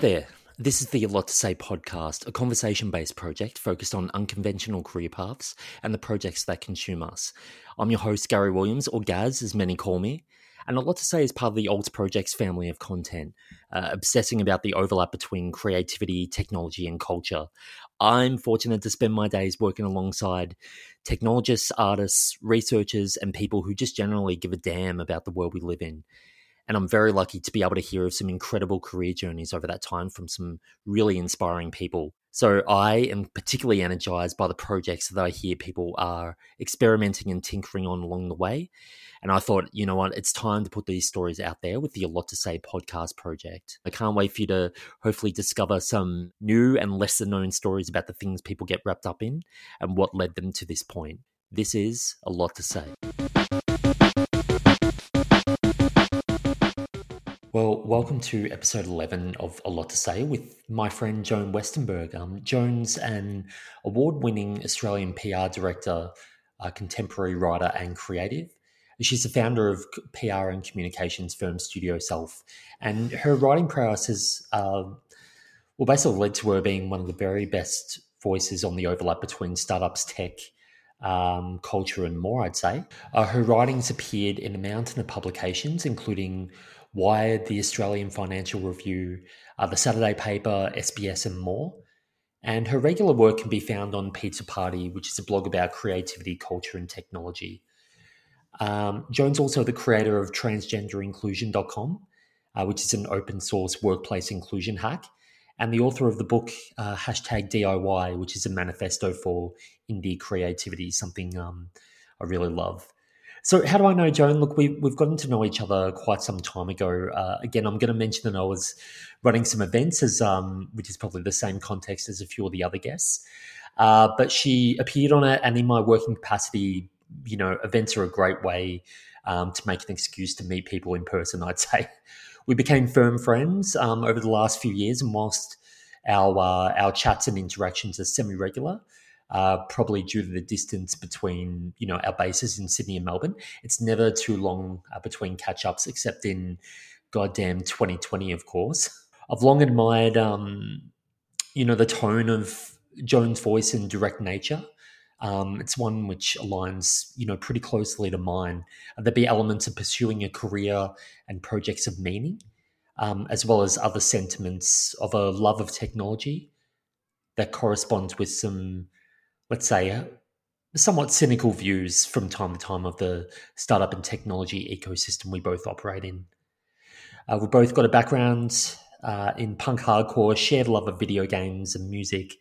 there. This is the A Lot to Say podcast, a conversation based project focused on unconventional career paths and the projects that consume us. I'm your host, Gary Williams, or Gaz, as many call me. And A Lot to Say is part of the Alts Projects family of content, uh, obsessing about the overlap between creativity, technology, and culture. I'm fortunate to spend my days working alongside technologists, artists, researchers, and people who just generally give a damn about the world we live in. And I'm very lucky to be able to hear of some incredible career journeys over that time from some really inspiring people. So I am particularly energized by the projects that I hear people are experimenting and tinkering on along the way. And I thought, you know what, it's time to put these stories out there with the A Lot to Say podcast project. I can't wait for you to hopefully discover some new and lesser known stories about the things people get wrapped up in and what led them to this point. This is A Lot to Say. Well, welcome to episode 11 of A Lot to Say with my friend Joan Westenberg. Um, Joan's an award winning Australian PR director, a contemporary writer, and creative. She's the founder of PR and communications firm Studio Self. And her writing prowess has, uh, well, basically led to her being one of the very best voices on the overlap between startups, tech, um, culture, and more, I'd say. Uh, her writings appeared in a mountain of publications, including Wired, the Australian Financial Review, uh, the Saturday Paper, SBS, and more. And her regular work can be found on Pizza Party, which is a blog about creativity, culture, and technology. Um, Joan's also the creator of transgenderinclusion.com, uh, which is an open source workplace inclusion hack, and the author of the book uh, hashtag DIY, which is a manifesto for indie creativity, something um, I really love. So, how do I know Joan? Look, we, we've gotten to know each other quite some time ago. Uh, again, I'm going to mention that I was running some events, as um, which is probably the same context as a few of the other guests. Uh, but she appeared on it, and in my working capacity, you know, events are a great way um, to make an excuse to meet people in person. I'd say we became firm friends um, over the last few years, and whilst our uh, our chats and interactions are semi regular uh, probably due to the distance between you know our bases in Sydney and Melbourne. It's never too long uh, between catch ups, except in goddamn 2020, of course. I've long admired, um, you know, the tone of Joan's voice and direct nature. Um, it's one which aligns, you know, pretty closely to mine. There'd be elements of pursuing a career and projects of meaning, um, as well as other sentiments of a love of technology that corresponds with some let's say, uh, somewhat cynical views from time to time of the startup and technology ecosystem we both operate in. Uh, we've both got a background uh, in punk hardcore, shared love of video games and music.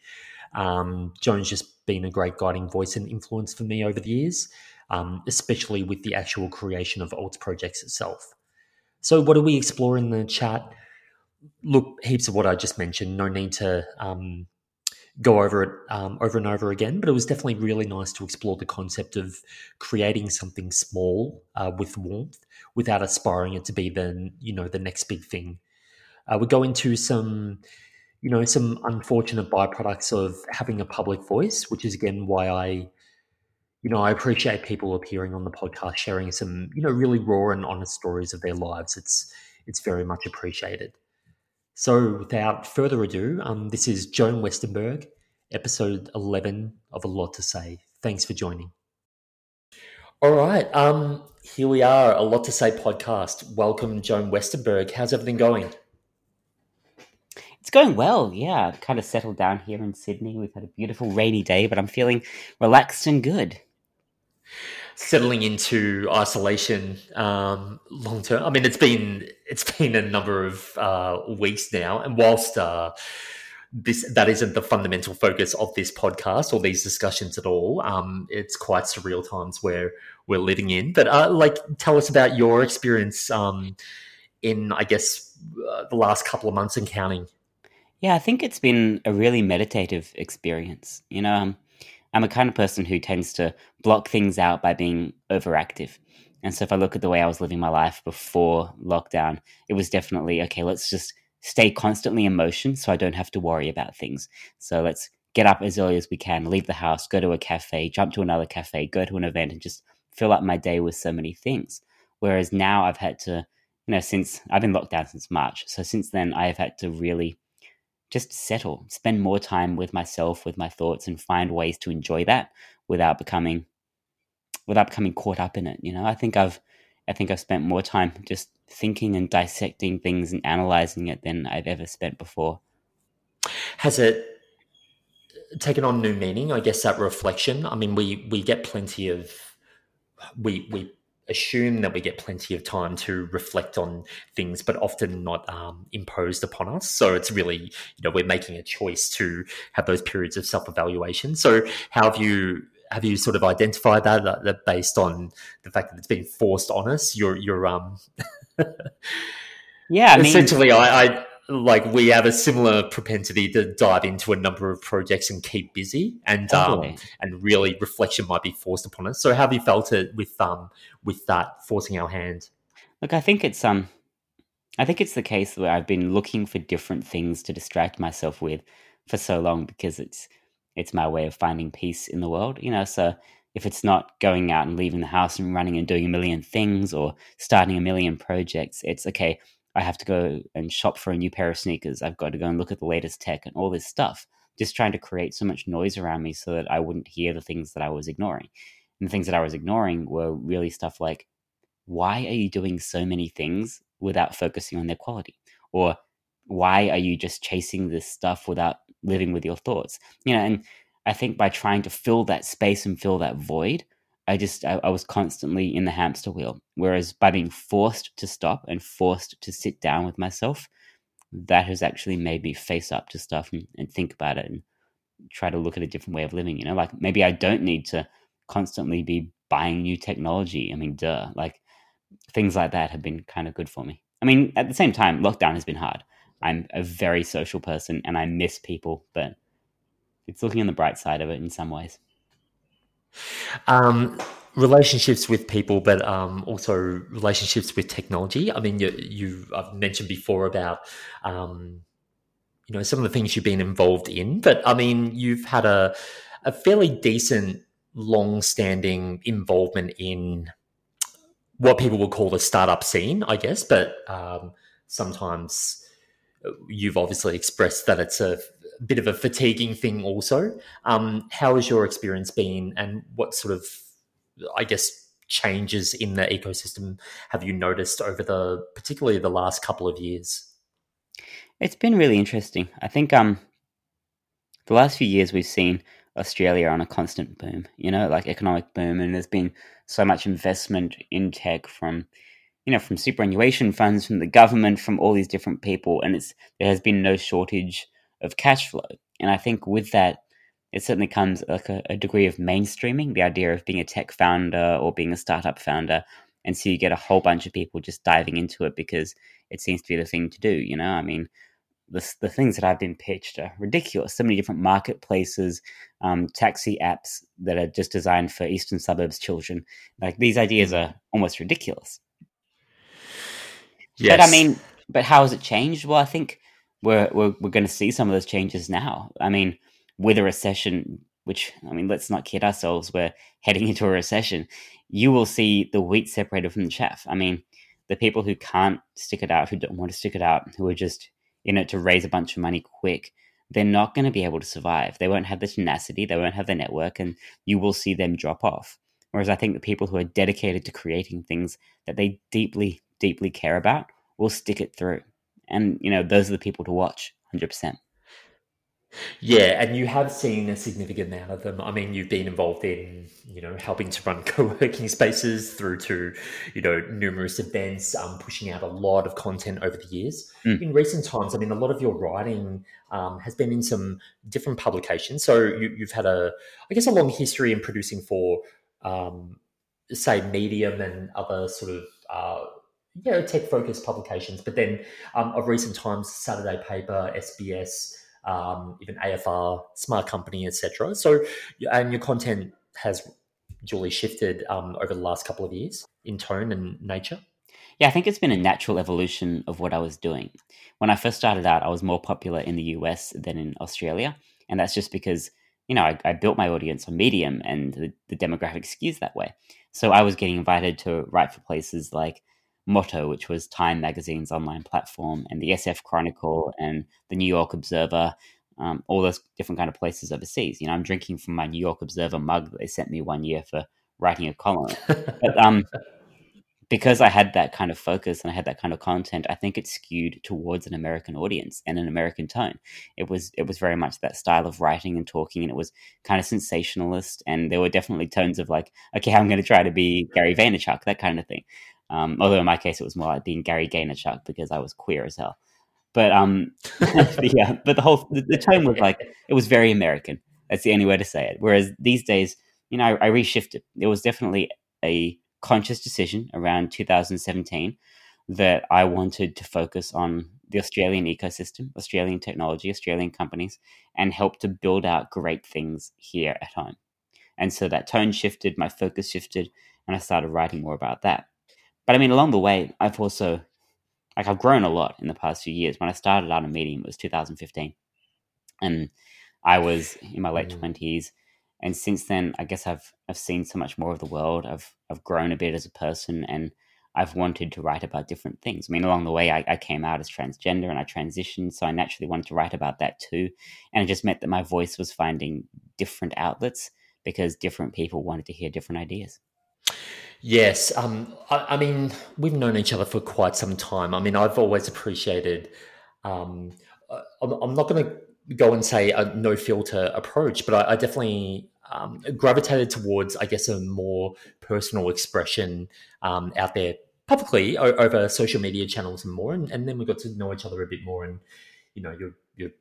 Um, Joan's just been a great guiding voice and influence for me over the years, um, especially with the actual creation of Alts Projects itself. So, what do we explore in the chat? Look, heaps of what I just mentioned. No need to um, go over it um, over and over again, but it was definitely really nice to explore the concept of creating something small uh, with warmth without aspiring it to be the you know the next big thing. Uh, we go into some you know some unfortunate byproducts of having a public voice, which is again why I you know I appreciate people appearing on the podcast, sharing some you know really raw and honest stories of their lives. It's it's very much appreciated. So, without further ado, um, this is Joan Westenberg, episode 11 of A Lot to Say. Thanks for joining. All right, um, here we are, A Lot to Say podcast. Welcome, Joan Westenberg. How's everything going? It's going well, yeah. I've kind of settled down here in Sydney. We've had a beautiful rainy day, but I'm feeling relaxed and good settling into isolation um, long term. I mean, it's been it's been a number of uh, weeks now, and whilst uh, this that isn't the fundamental focus of this podcast or these discussions at all, um, it's quite surreal times where we're living in. But uh, like, tell us about your experience um, in, I guess, uh, the last couple of months and counting. Yeah, I think it's been a really meditative experience. You know, um, I'm a kind of person who tends to block things out by being overactive. And so if I look at the way I was living my life before lockdown, it was definitely okay, let's just stay constantly in motion so I don't have to worry about things. So let's get up as early as we can, leave the house, go to a cafe, jump to another cafe, go to an event, and just fill up my day with so many things. Whereas now I've had to, you know, since I've been locked down since March. So since then, I have had to really just settle, spend more time with myself, with my thoughts, and find ways to enjoy that without becoming without becoming caught up in it. You know, I think I've I think I've spent more time just thinking and dissecting things and analyzing it than I've ever spent before. Has it taken on new meaning? I guess that reflection. I mean, we we get plenty of we we assume that we get plenty of time to reflect on things, but often not um, imposed upon us. So it's really, you know, we're making a choice to have those periods of self evaluation. So how have you have you sort of identified that, that, that based on the fact that it's been forced on us? You're you're um. yeah, I mean, essentially, I, I like we have a similar propensity to dive into a number of projects and keep busy and totally. um, and really reflection might be forced upon us. So how have you felt it with um with that forcing our hand? Look i think it's um i think it's the case where i've been looking for different things to distract myself with for so long because it's it's my way of finding peace in the world you know? So if it's not going out and leaving the house and running and doing a million things or starting a million projects it's okay I have to go and shop for a new pair of sneakers. I've got to go and look at the latest tech and all this stuff. Just trying to create so much noise around me so that I wouldn't hear the things that I was ignoring. And the things that I was ignoring were really stuff like, why are you doing so many things without focusing on their quality? Or why are you just chasing this stuff without living with your thoughts? You know, and I think by trying to fill that space and fill that void, I just I, I, was constantly in the hamster wheel. Whereas by being forced to stop and forced to sit down with myself, that has actually made me face up to stuff and, and think about it and try to look at a different way of living. You know, like maybe I don't need to constantly be buying new technology. I mean, duh, like things like that have been kind of good for me. I mean, at the same time, lockdown has been hard. I'm a very social person and I miss people, but it's looking on the bright side of it in some ways. Um, relationships with people, but um, also relationships with technology. I mean, you, you I've mentioned before about um, you know some of the things you've been involved in, but I mean, you've had a a fairly decent, long-standing involvement in what people would call the startup scene, I guess. But um, sometimes you've obviously expressed that it's a bit of a fatiguing thing also. Um, how has your experience been and what sort of, I guess, changes in the ecosystem have you noticed over the, particularly the last couple of years? It's been really interesting. I think um, the last few years we've seen Australia on a constant boom, you know, like economic boom, and there's been so much investment in tech from, you know, from superannuation funds, from the government, from all these different people, and it's there has been no shortage of cash flow. And I think with that, it certainly comes like a, a, degree of mainstreaming the idea of being a tech founder or being a startup founder. And so you get a whole bunch of people just diving into it because it seems to be the thing to do. You know, I mean, the, the things that I've been pitched are ridiculous. So many different marketplaces, um, taxi apps that are just designed for eastern suburbs children. Like these ideas are almost ridiculous. Yes. But I mean, but how has it changed? Well, I think we're we're, we're going to see some of those changes now. I mean, with a recession, which I mean, let's not kid ourselves, we're heading into a recession. You will see the wheat separated from the chaff. I mean, the people who can't stick it out, who don't want to stick it out, who are just in it to raise a bunch of money quick, they're not going to be able to survive. They won't have the tenacity, they won't have the network, and you will see them drop off. Whereas I think the people who are dedicated to creating things that they deeply, deeply care about will stick it through and you know those are the people to watch 100% yeah, and you have seen a significant amount of them. I mean, you've been involved in, you know, helping to run co-working spaces through to, you know, numerous events, um, pushing out a lot of content over the years. Mm. In recent times, I mean, a lot of your writing um, has been in some different publications. So you, have had a, I guess, a long history in producing for, um, say, Medium and other sort of uh, you know, tech focused publications. But then um, of recent times, Saturday Paper, SBS, um, even AFR, Smart Company, etc. So, and your content has duly shifted um, over the last couple of years in tone and nature. Yeah, I think it's been a natural evolution of what I was doing. When I first started out, I was more popular in the US than in Australia. And that's just because, you know, I, I built my audience on Medium and the, the demographic skews that way. So I was getting invited to write for places like Motto, which was Time Magazine's online platform, and the SF Chronicle and the New York Observer, um, all those different kind of places overseas. You know, I'm drinking from my New York Observer mug that they sent me one year for writing a column. but um, because I had that kind of focus and I had that kind of content, I think it skewed towards an American audience and an American tone. It was it was very much that style of writing and talking, and it was kind of sensationalist. And there were definitely tones of like, okay, I'm going to try to be Gary Vaynerchuk, that kind of thing. Um, although in my case, it was more like being Gary Gaynerchuk because I was queer as hell. But um, yeah, but the whole the, tone was like it was very American. That's the only way to say it. Whereas these days, you know, I, I reshifted. It was definitely a conscious decision around 2017 that I wanted to focus on the Australian ecosystem, Australian technology, Australian companies, and help to build out great things here at home. And so that tone shifted, my focus shifted, and I started writing more about that. But I mean, along the way, I've also, like, I've grown a lot in the past few years. When I started out a Medium, it was 2015. And I was in my late mm. 20s and since then, I guess I've I've seen so much more of the world. I've I've grown a bit as a person, and I've wanted to write about different things. I mean, along the way, I, I came out as transgender and I transitioned, so I naturally wanted to write about that too. And it just meant that my voice was finding different outlets because different people wanted to hear different ideas. Yes, um, I, I, mean, we've known each other for quite some time. I mean, I've always appreciated. Um, I'm, I'm not going to go and say a no filter approach, but I, I definitely um, gravitated towards, I guess, a more personal expression um, out there publicly o- over social media channels and more. And, and, then we got to know each other a bit more. And you know, you're you're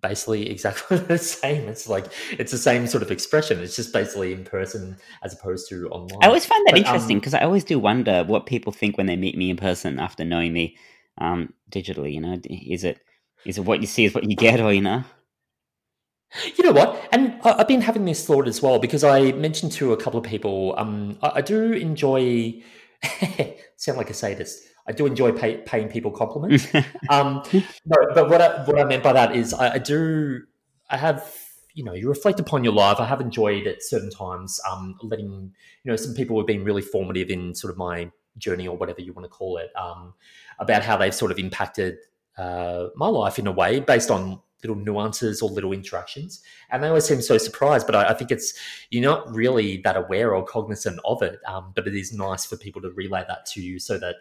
basically exactly the same. It's like it's the same sort of expression. It's just basically in person as opposed to online. I always find that but, interesting because um, I always do wonder what people think when they meet me in person after knowing me um, digitally. You know, is it is it what you see is what you get, or you know? You know what? And I've been having this thought as well because I mentioned to a couple of people. Um, I, do enjoy. sound like a sadist. I do enjoy pay, paying people compliments. um, no, but what I, what I meant by that is I, I, do. I have. You know, you reflect upon your life. I have enjoyed at certain times um, letting you know some people have been really formative in sort of my journey or whatever you want to call it um, about how they've sort of impacted uh, my life in a way based on little nuances or little interactions. And they always seem so surprised, but I, I think it's you're not really that aware or cognizant of it. Um, but it is nice for people to relay that to you so that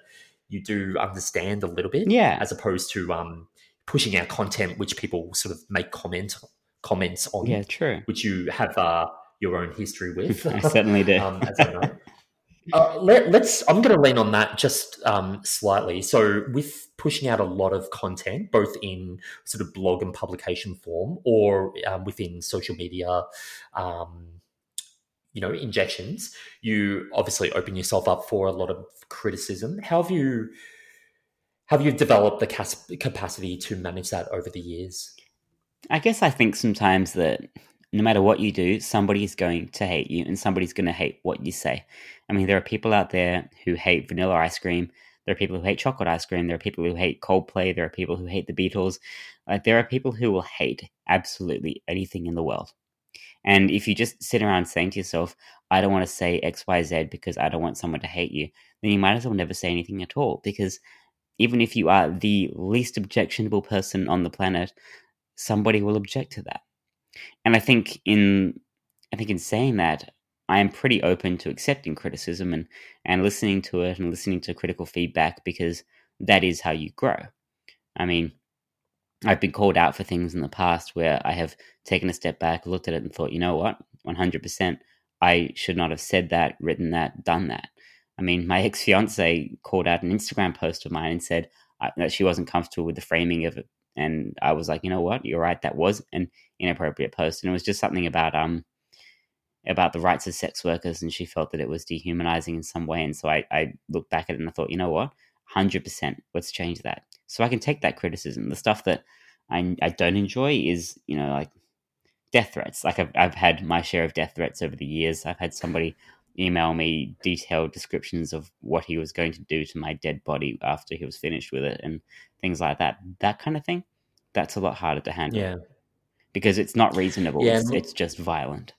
you do understand a little bit, yeah, as opposed to um, pushing out content which people sort of make comment comments on. Yeah, true. Which you have uh, your own history with. I certainly do. um, as I know. Uh, let, us I'm going to lean on that just um, slightly. So, with pushing out a lot of content, both in sort of blog and publication form, or um, within social media, um, you know, injections, you obviously open yourself up for a lot of criticism. How have you have you developed the cas- capacity to manage that over the years? I guess I think sometimes that no matter what you do, somebody's going to hate you and somebody's going to hate what you say. I mean, there are people out there who hate vanilla ice cream. There are people who hate chocolate ice cream. There are people who hate Coldplay. There are people who hate the Beatles. Like, there are people who will hate absolutely anything in the world. And if you just sit around saying to yourself, I don't want to say XYZ because I don't want someone to hate you, then you might as well never say anything at all. Because even if you are the least objectionable person on the planet, somebody will object to that and I think in I think in saying that, I am pretty open to accepting criticism and and listening to it and listening to critical feedback because that is how you grow. I mean, I've been called out for things in the past where I have taken a step back, looked at it, and thought, you know what, one hundred percent, I should not have said that, written that, done that. I mean, my ex fiance called out an Instagram post of mine and said uh, that she wasn't comfortable with the framing of it. And I was like, you know what, you're right, that was an inappropriate post, and it was just something about um about the rights of sex workers, and she felt that it was dehumanizing in some way, and so I, I looked back at it and I thought, you know what, hundred percent, let's change that, so I can take that criticism. The stuff that I I don't enjoy is you know like death threats. Like I've I've had my share of death threats over the years. I've had somebody email me detailed descriptions of what he was going to do to my dead body after he was finished with it and things like that. That kind of thing, that's a lot harder to handle. Yeah. Because it's not reasonable. Yeah. It's, it's just violent.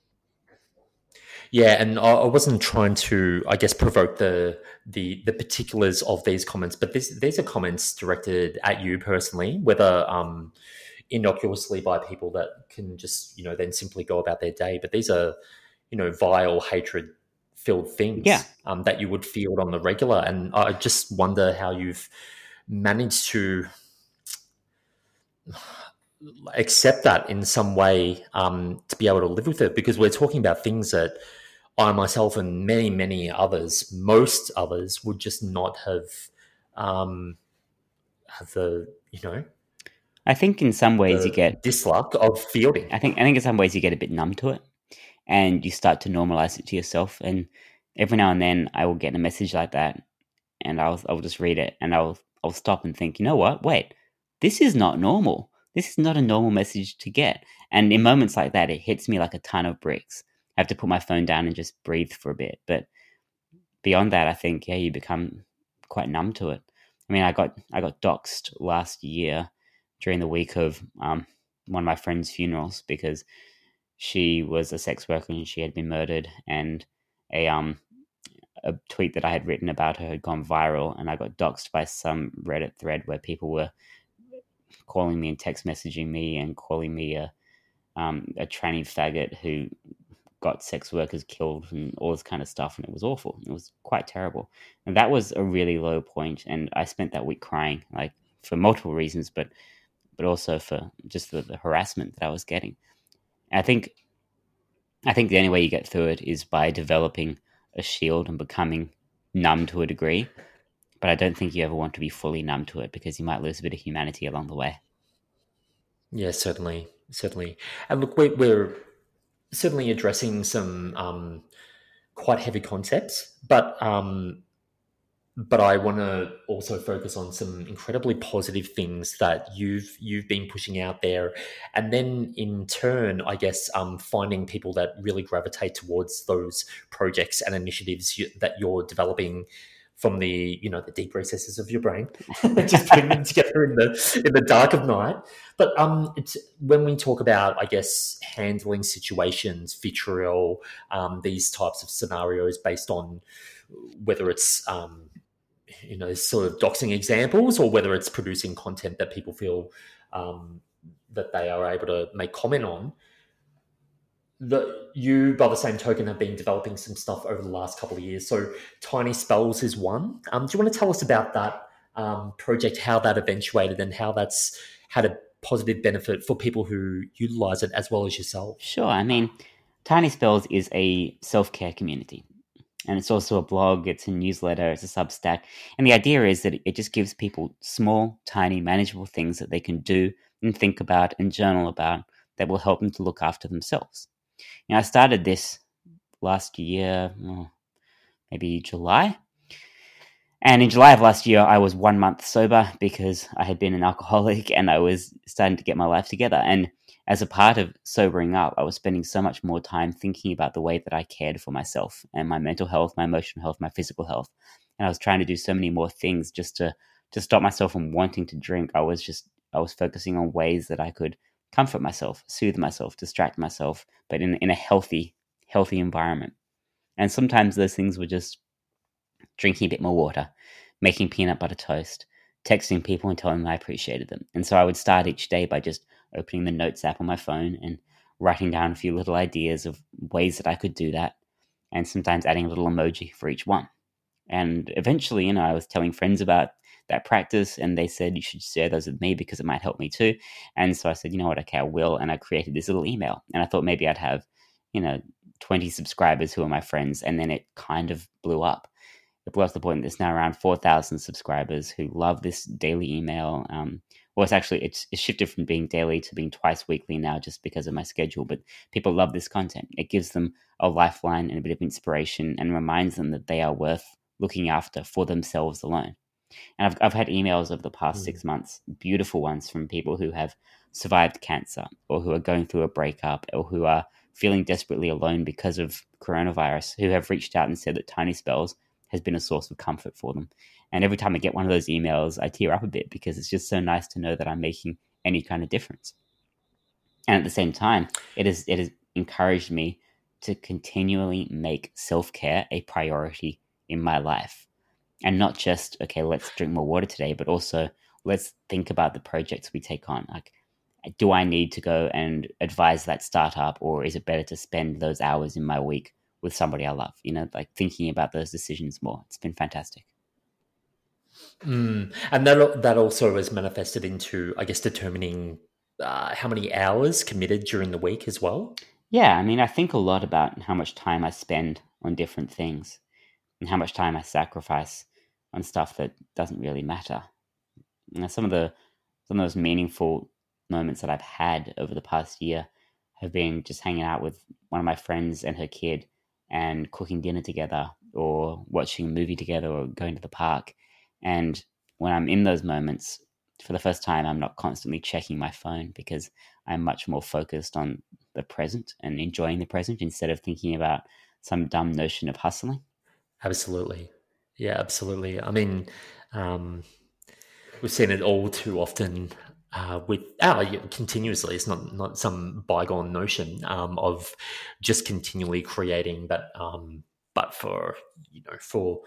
Yeah, and I, I wasn't trying to, I guess, provoke the the the particulars of these comments, but this, these are comments directed at you personally, whether um, innocuously by people that can just you know then simply go about their day. But these are you know vile hatred filled things Yeah. um, that you would field on the regular, and I just wonder how you've managed to accept that in some way um, to be able to live with it because we're talking about things that I myself and many many others, most others, would just not have um, have the you know I think in some ways you get dislike of fielding. I think I think in some ways you get a bit numb to it, and you start to normalize it to yourself. And every now and then, I will get a message like that, and I'll I'll just read it, and I'll I'll stop and think, you know what? Wait, this is not normal. This is not a normal message to get. And in moments like that, it hits me like a ton of bricks. I have to put my phone down and just breathe for a bit. But beyond that, I think yeah, you become quite numb to it. I mean, I got I got doxxed last year during the week of um, one of my friend's funerals because she was a sex worker and she had been murdered and a um a tweet that I had written about her had gone viral and I got doxxed by some Reddit thread where people were calling me and text messaging me and calling me a um, a tranny faggot who got sex workers killed and all this kind of stuff and it was awful. It was quite terrible. And that was a really low point and I spent that week crying like for multiple reasons but but also for just the, the harassment that I was getting. I think I think the only way you get through it is by developing a shield and becoming numb to a degree. But I don't think you ever want to be fully numb to it because you might lose a bit of humanity along the way. Yeah, certainly, certainly. And look, we're, we're certainly addressing some um, quite heavy concepts, but um, but I want to also focus on some incredibly positive things that you've you've been pushing out there, and then in turn, I guess um, finding people that really gravitate towards those projects and initiatives you, that you're developing from the you know the deep recesses of your brain, just putting them together in the in the dark of night. But um, it's when we talk about, I guess, handling situations, vitriol, um, these types of scenarios based on whether it's um, you know sort of doxing examples or whether it's producing content that people feel um, that they are able to make comment on. The, you, by the same token, have been developing some stuff over the last couple of years. So, Tiny Spells is one. Um, do you want to tell us about that um, project, how that eventuated, and how that's had a positive benefit for people who utilize it as well as yourself? Sure. I mean, Tiny Spells is a self care community. And it's also a blog, it's a newsletter, it's a Substack. And the idea is that it just gives people small, tiny, manageable things that they can do and think about and journal about that will help them to look after themselves. You know, I started this last year, oh, maybe July. And in July of last year, I was one month sober because I had been an alcoholic and I was starting to get my life together. And as a part of sobering up, I was spending so much more time thinking about the way that I cared for myself and my mental health, my emotional health, my physical health. And I was trying to do so many more things just to to stop myself from wanting to drink. I was just I was focusing on ways that I could comfort myself, soothe myself, distract myself, but in in a healthy healthy environment. And sometimes those things were just drinking a bit more water, making peanut butter toast, texting people and telling them I appreciated them. And so I would start each day by just opening the notes app on my phone and writing down a few little ideas of ways that I could do that, and sometimes adding a little emoji for each one. And eventually, you know, I was telling friends about that practice, and they said you should share those with me because it might help me too. And so I said, you know what, okay, I will. And I created this little email, and I thought maybe I'd have, you know, 20 subscribers who are my friends, and then it kind of blew up. It blew up to the point there's now around 4,000 subscribers who love this daily email. Um, well, it's actually it's, it's shifted from being daily to being twice weekly now, just because of my schedule. But people love this content. It gives them a lifeline and a bit of inspiration, and reminds them that they are worth looking after for themselves alone. And I've I've had emails over the past Mm. six months, beautiful ones from people who have survived cancer, or who are going through a breakup, or who are feeling desperately alone because of coronavirus, who have reached out and said that Tiny Spells has been a source of comfort for them. And every time I get one of those emails, I tear up a bit because it's just so nice to know that I'm making any kind of difference. And at the same time, it has it has encouraged me to continually make self care a priority in my life. And not just, okay, let's drink more water today, but also let's think about the projects we take on. Like, do I need to go and advise that startup, or is it better to spend those hours in my week with somebody I love? You know, like thinking about those decisions more. It's been fantastic. Mm. And that that also is manifested into, I guess, determining uh, how many hours committed during the week as well. Yeah, I mean, I think a lot about how much time I spend on different things and how much time I sacrifice on stuff that doesn't really matter. You some of the some of those meaningful moments that I've had over the past year have been just hanging out with one of my friends and her kid and cooking dinner together or watching a movie together or going to the park. And when I'm in those moments, for the first time, I'm not constantly checking my phone because I'm much more focused on the present and enjoying the present instead of thinking about some dumb notion of hustling. Absolutely. Yeah, absolutely. I mean, um, we've seen it all too often uh, with uh, continuously. It's not not some bygone notion um, of just continually creating, but um, but for you know for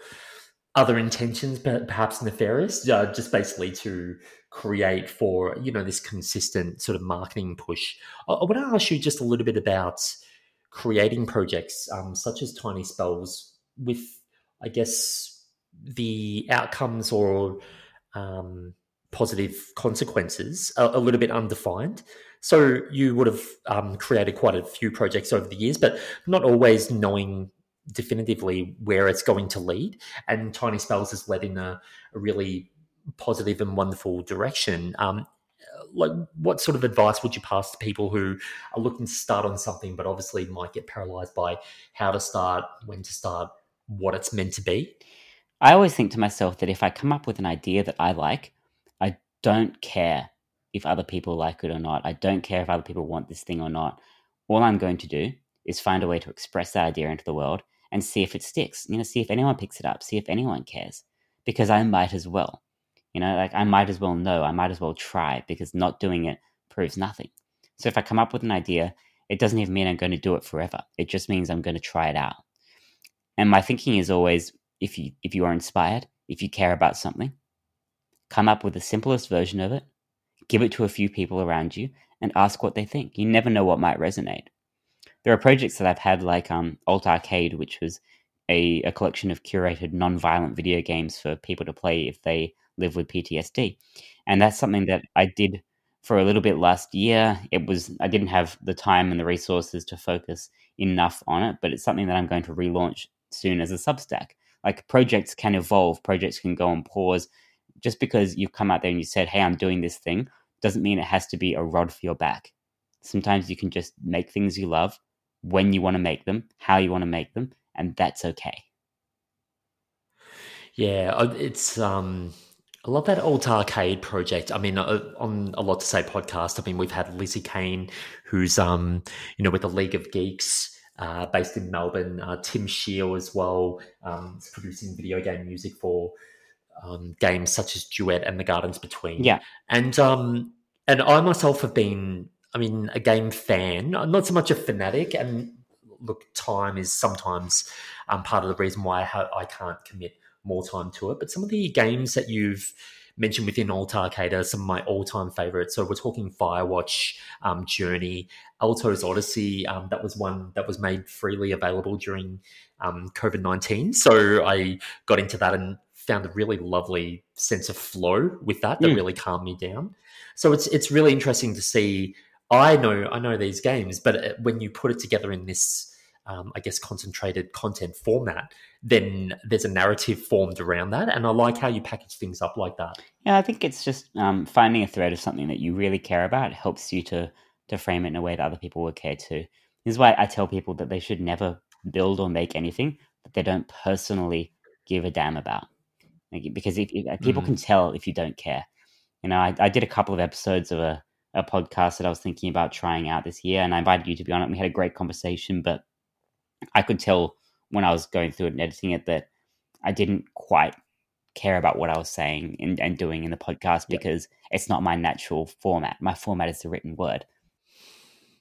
other intentions, but perhaps nefarious, uh, just basically to create for you know this consistent sort of marketing push. I, I want to ask you just a little bit about creating projects um, such as Tiny Spells with, I guess, the outcomes or um, positive consequences a, a, little bit undefined. So you would have um, created quite a few projects over the years, but not always knowing definitively where it's going to lead. And Tiny Spells has led in a, a really positive and wonderful direction. Um, like, what sort of advice would you pass to people who are looking to start on something, but obviously might get paralyzed by how to start, when to start, what it's meant to be? I always think to myself that if I come up with an idea that I like, I don't care if other people like it or not. I don't care if other people want this thing or not. All I'm going to do is find a way to express that idea into the world and see if it sticks. You know, see if anyone picks it up, see if anyone cares, because I might as well. You know, like I might as well know, I might as well try because not doing it proves nothing. So if I come up with an idea, it doesn't even mean I'm going to do it forever. It just means I'm going to try it out. And my thinking is always if you if you are inspired, if you care about something, come up with the simplest version of it, give it to a few people around you and ask what they think. You never know what might resonate. There are projects that I've had like um, Alt Arcade, which was a, a collection of curated non-violent video games for people to play if they live with PTSD. And that's something that I did for a little bit last year. It was I didn't have the time and the resources to focus enough on it, but it's something that I'm going to relaunch soon as a Substack. Like projects can evolve, projects can go on pause. Just because you've come out there and you said, "Hey, I'm doing this thing," doesn't mean it has to be a rod for your back. Sometimes you can just make things you love when you want to make them, how you want to make them, and that's okay. Yeah, it's um I love that Alt Arcade project. I mean, uh, on a lot to say podcast. I mean, we've had Lizzie Kane, who's um, you know, with the League of Geeks, uh, based in Melbourne. Uh, Tim Shiel as well, um, producing video game music for um, games such as Duet and The Gardens Between. Yeah, and um, and I myself have been, I mean, a game fan, not so much a fanatic. And look, time is sometimes um, part of the reason why I, ha- I can't commit more time to it. But some of the games that you've mentioned within Alt Arcade are some of my all-time favorites. So we're talking Firewatch, um, Journey, Alto's Odyssey. Um, that was one that was made freely available during um, COVID nineteen. So I got into that and found a really lovely sense of flow with that that mm. really calmed me down. So it's it's really interesting to see. I know I know these games, but uh, when you put it together in this um, I guess, concentrated content format, then there's a narrative formed around that. And I like how you package things up like that. Yeah, I think it's just um, finding a thread of something that you really care about helps you to to frame it in a way that other people would care too. This is why I tell people that they should never build or make anything that they don't personally give a damn about. Like, because if, if people mm. can tell if you don't care. You know, I, I did a couple of episodes of a, a podcast that I was thinking about trying out this year, and I invited you to be on it. We had a great conversation, but I could tell when I was going through it and editing it that I didn't quite care about what I was saying and, and doing in the podcast yep. because it's not my natural format. My format is the written word.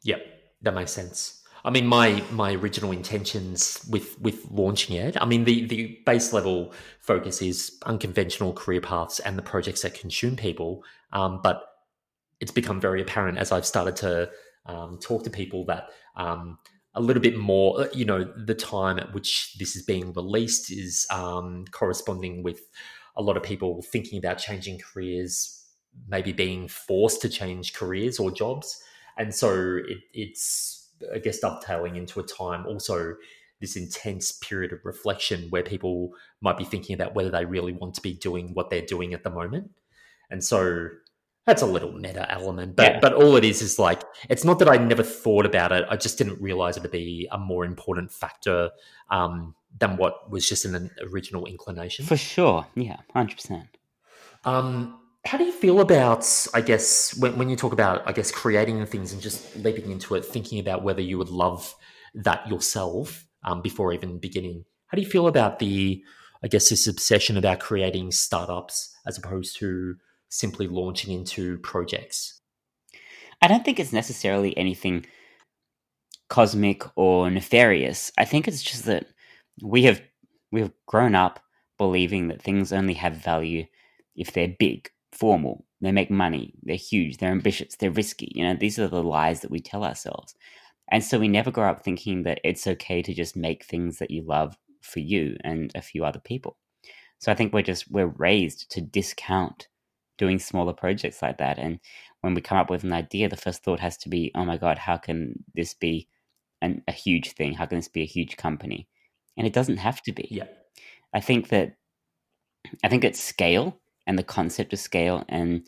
Yep, that makes sense. I mean, my my original intentions with with launching it. I mean, the the base level focus is unconventional career paths and the projects that consume people. Um, but it's become very apparent as I've started to um, talk to people that um, a little bit more, uh, you know, the time at which this is being released is um, corresponding with a lot of people thinking about changing careers, maybe being forced to change careers or jobs, and so it, it's I guess dovetailing into a time also this intense period of reflection where people might be thinking about whether they really want to be doing what they're doing at the moment. And so that's a little meta element, but yeah. but all it is is like it's not that I never thought about it. I just didn't realize it to be a more important factor um, than what was just an original inclination. For sure, yeah, hundred percent. Um, how do you feel about, I guess, when, when you talk about, I guess, creating things and just leaping into it, thinking about whether you would love that yourself um, before even beginning? How do you feel about the, I guess, this obsession about creating startups as opposed to simply launching into projects? I don't think it's necessarily anything cosmic or nefarious. I think it's just that we have we have grown up believing that things only have value if they're big formal, they make money, they're huge, they're ambitious, they're risky. You know, these are the lies that we tell ourselves. And so we never grow up thinking that it's okay to just make things that you love for you and a few other people. So I think we're just we're raised to discount doing smaller projects like that. And when we come up with an idea, the first thought has to be, oh my God, how can this be an, a huge thing? How can this be a huge company? And it doesn't have to be. Yeah. I think that I think at scale, and the concept of scale and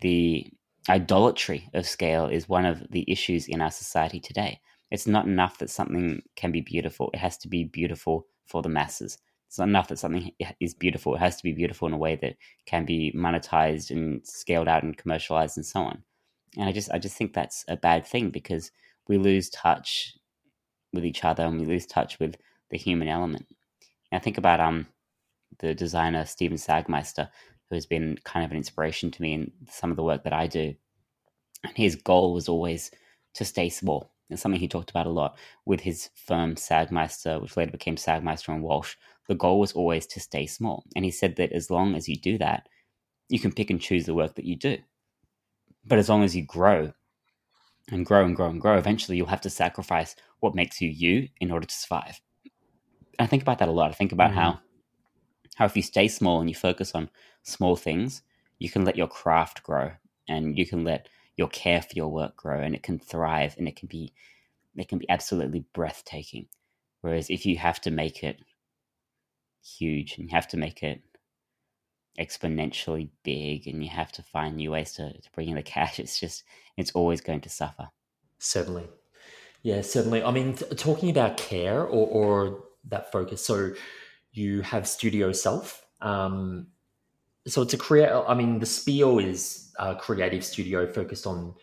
the idolatry of scale is one of the issues in our society today. It's not enough that something can be beautiful, it has to be beautiful for the masses. It's not enough that something is beautiful, it has to be beautiful in a way that can be monetized and scaled out and commercialized and so on. And I just I just think that's a bad thing because we lose touch with each other and we lose touch with the human element. And I think about um the designer Stephen Sagmeister who has been kind of an inspiration to me in some of the work that I do. And his goal was always to stay small. And something he talked about a lot with his firm Sagmeister, which later became Sagmeister and Walsh. The goal was always to stay small. And he said that as long as you do that, you can pick and choose the work that you do. But as long as you grow and grow and grow and grow, eventually you'll have to sacrifice what makes you you in order to survive. I think about that a lot. I think about mm-hmm. how how if you stay small and you focus on small things, you can let your craft grow and you can let your care for your work grow and it can thrive and it can be it can be absolutely breathtaking. Whereas if you have to make it huge and you have to make it exponentially big and you have to find new ways to, to bring in the cash, it's just it's always going to suffer. Certainly. Yeah, certainly. I mean, t- talking about care or, or that focus. So you have Studio Self. Um, so to create. I mean, the spiel is a creative studio focused on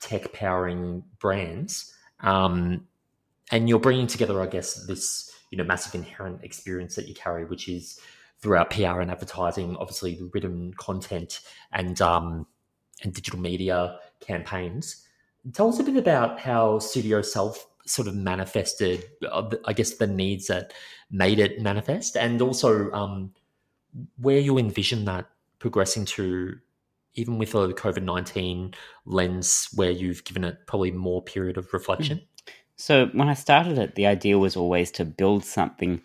tech powering brands, um, and you're bringing together, I guess, this you know massive inherent experience that you carry, which is throughout PR and advertising, obviously the written content and um, and digital media campaigns. Tell us a bit about how Studio Self sort of manifested, uh, I guess, the needs that made it manifest, and also um, where you envision that progressing to, even with a COVID nineteen lens, where you've given it probably more period of reflection. So when I started it, the idea was always to build something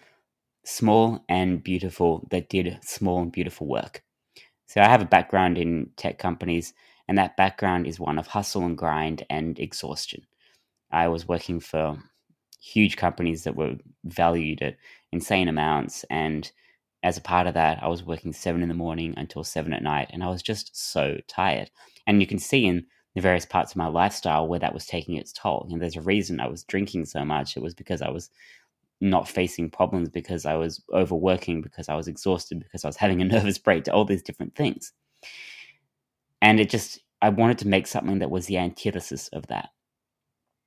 small and beautiful that did small and beautiful work. So I have a background in tech companies, and that background is one of hustle and grind and exhaustion. I was working for huge companies that were valued at insane amounts. And as a part of that, I was working seven in the morning until seven at night. And I was just so tired. And you can see in the various parts of my lifestyle where that was taking its toll. And there's a reason I was drinking so much. It was because I was not facing problems, because I was overworking, because I was exhausted, because I was having a nervous breakdown, all these different things. And it just, I wanted to make something that was the antithesis of that.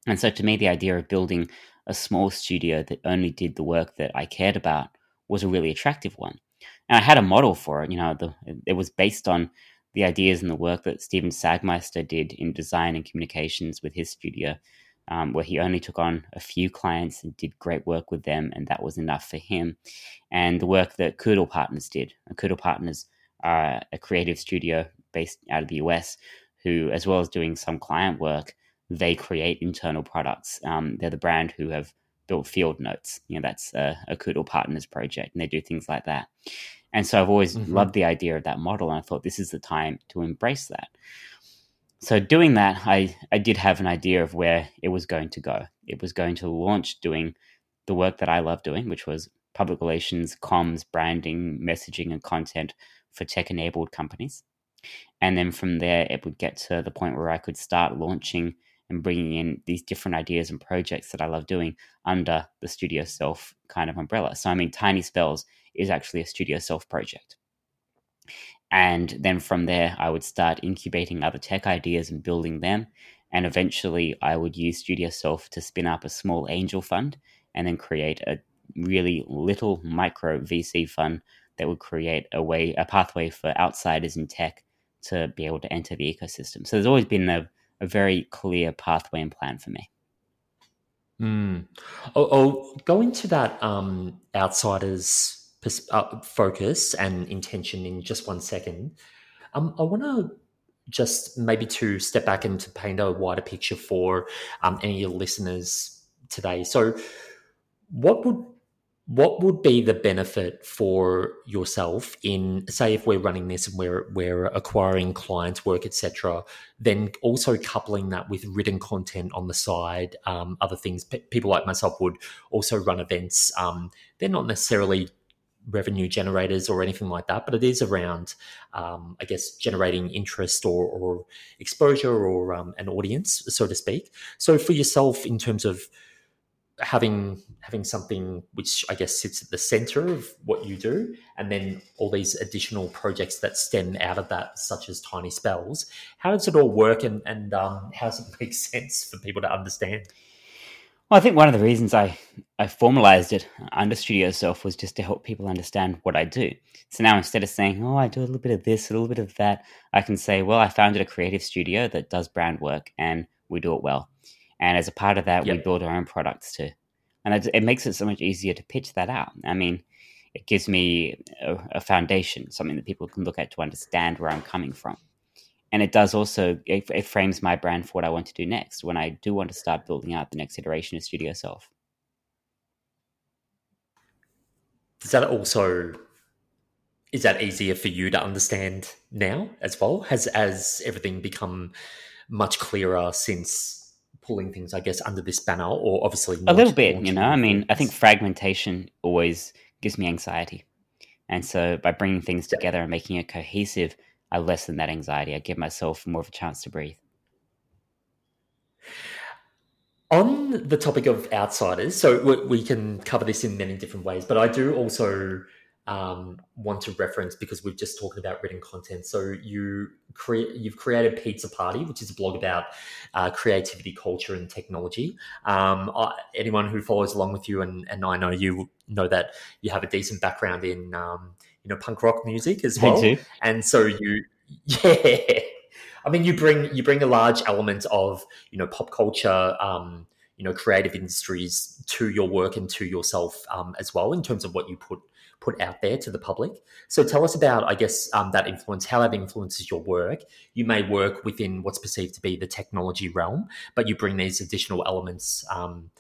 And so to me, the idea of building a small studio that only did the work that I cared about was a really attractive one. And I had a model for it. You know, the, it was based on the ideas and the work that Stephen Sagmeister did in design and communications with his studio. um, where he only took on a few clients and did great work with them, and that was enough for him. And the work that Coudal Partners did. Coudal Partners are a creative studio based out of the US who, as well as doing some client work, they create internal products. Um, they're the brand who have built Field Notes. You know, that's a, a Partners project, and they do things like that. And so I've always mm-hmm. loved the idea of that model, and I thought this is the time to embrace that. So doing that, I, I did have an idea of where it was going to go. It was going to launch doing the work that I love doing, which was public relations, comms, branding, messaging, and content for tech enabled companies. And then from there, it would get to the point where I could start launching and bringing in these different ideas and projects that I love doing under the Studio Self kind of umbrella. So, I mean, Tiny Spells is actually a Studio Self project. And then from there, I would start incubating other tech ideas and building them. And eventually, I would use Studio Self to spin up a small angel fund and then create a really little micro VC fund that would create a way, a pathway for outsiders in tech to be able to enter the ecosystem. So there's always been a, a very clear pathway and plan for me. Mm. I'll, I'll, go into that um, outsiders pers- uh, focus and intention in just one second. Um, I want to just maybe to step back and to paint a wider picture for um, any of your listeners today. So, what would what would be the benefit for yourself in say if we're running this and we're we're acquiring clients work etc then also coupling that with written content on the side um, other things P- people like myself would also run events um, they're not necessarily revenue generators or anything like that but it is around um, i guess generating interest or, or exposure or um, an audience so to speak so for yourself in terms of having having something which I guess sits at the center of what you do, and then all these additional projects that stem out of that, such as Tiny Spells. How does it all work, and and um, how does it make sense for people to understand? Well, I think one of the reasons I I formalized it under Studio Self was just to help people understand what I do. So now instead of saying, "Oh, I do a little bit of this, a little bit of that," I can say, "Well, I founded a creative studio that does brand work, and we do it well." And as a part of that, yep. we build our own products too. And it, it, makes it so much easier to pitch that out. I mean, it gives me a, a, foundation, something that people can look at to understand where I'm coming from. And it does also, it, it frames my brand for what I want to do next when I do want to start building out the next iteration of Studio Self. Does that also is that easier for you to understand now as well? Has as everything become much clearer since pulling things, I guess, under this banner, or obviously a little bit. You know, I mean, I think fragmentation always gives me anxiety, and so by bringing things together and making it cohesive, I lessen that anxiety. I give myself more of a chance to breathe. On the topic of outsiders, so we, we can cover this in many different ways, but I do also um, want to reference because we've just talked about written content. So you create, you've created Pizza Party, which is a blog about uh, creativity, culture, and technology. Um, I, anyone who follows along with you, and, and I know you know that you have a decent background in um, you know punk rock music as well, and so you yeah. I mean, you bring you bring a large element of you know pop culture, um, you know, creative industries to your work and to yourself um, as well in terms of what you put put out there to the public. So tell us about, I guess, um, that influence, how that influences your work. You may work within what's perceived to be the technology realm, but you bring these additional elements um,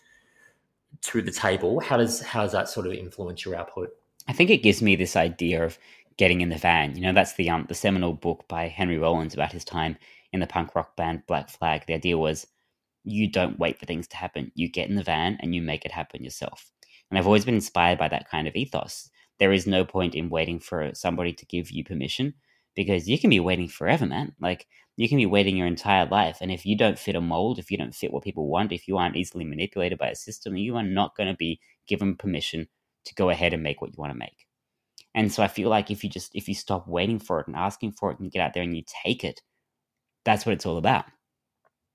to the table. How does how does that sort of influence your output? I think it gives me this idea of getting in the van. You know, that's the um, the seminal book by Henry Rollins about his time in the punk rock band Black Flag. The idea was you don't wait for things to happen. You get in the van and you make it happen yourself. And I've always been inspired by that kind of ethos there is no point in waiting for somebody to give you permission because you can be waiting forever, man. Like you can be waiting your entire life. And if you don't fit a mold, if you don't fit what people want, if you aren't easily manipulated by a system, you are not going to be given permission to go ahead and make what you want to make. And so I feel like if you just if you stop waiting for it and asking for it and you get out there and you take it, that's what it's all about.